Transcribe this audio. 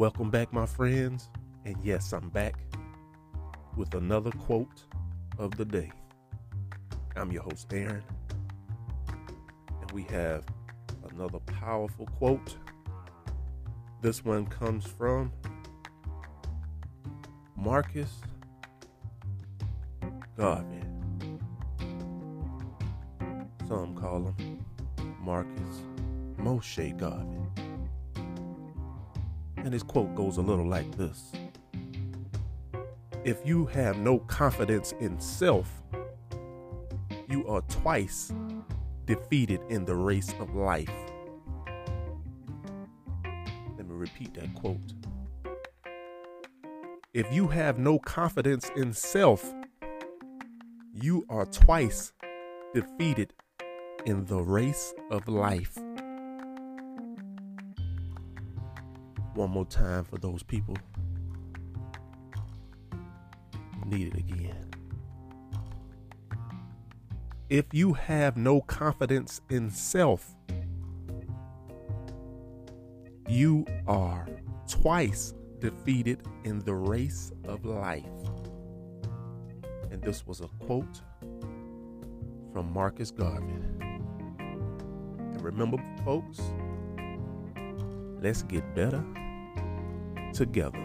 Welcome back, my friends. And yes, I'm back with another quote of the day. I'm your host, Aaron. And we have another powerful quote. This one comes from Marcus Garvey. Some call him Marcus Moshe Garvey. And his quote goes a little like this If you have no confidence in self, you are twice defeated in the race of life. Let me repeat that quote. If you have no confidence in self, you are twice defeated in the race of life. One more time for those people need it again. If you have no confidence in self, you are twice defeated in the race of life. And this was a quote from Marcus Garvey. And remember, folks, let's get better together.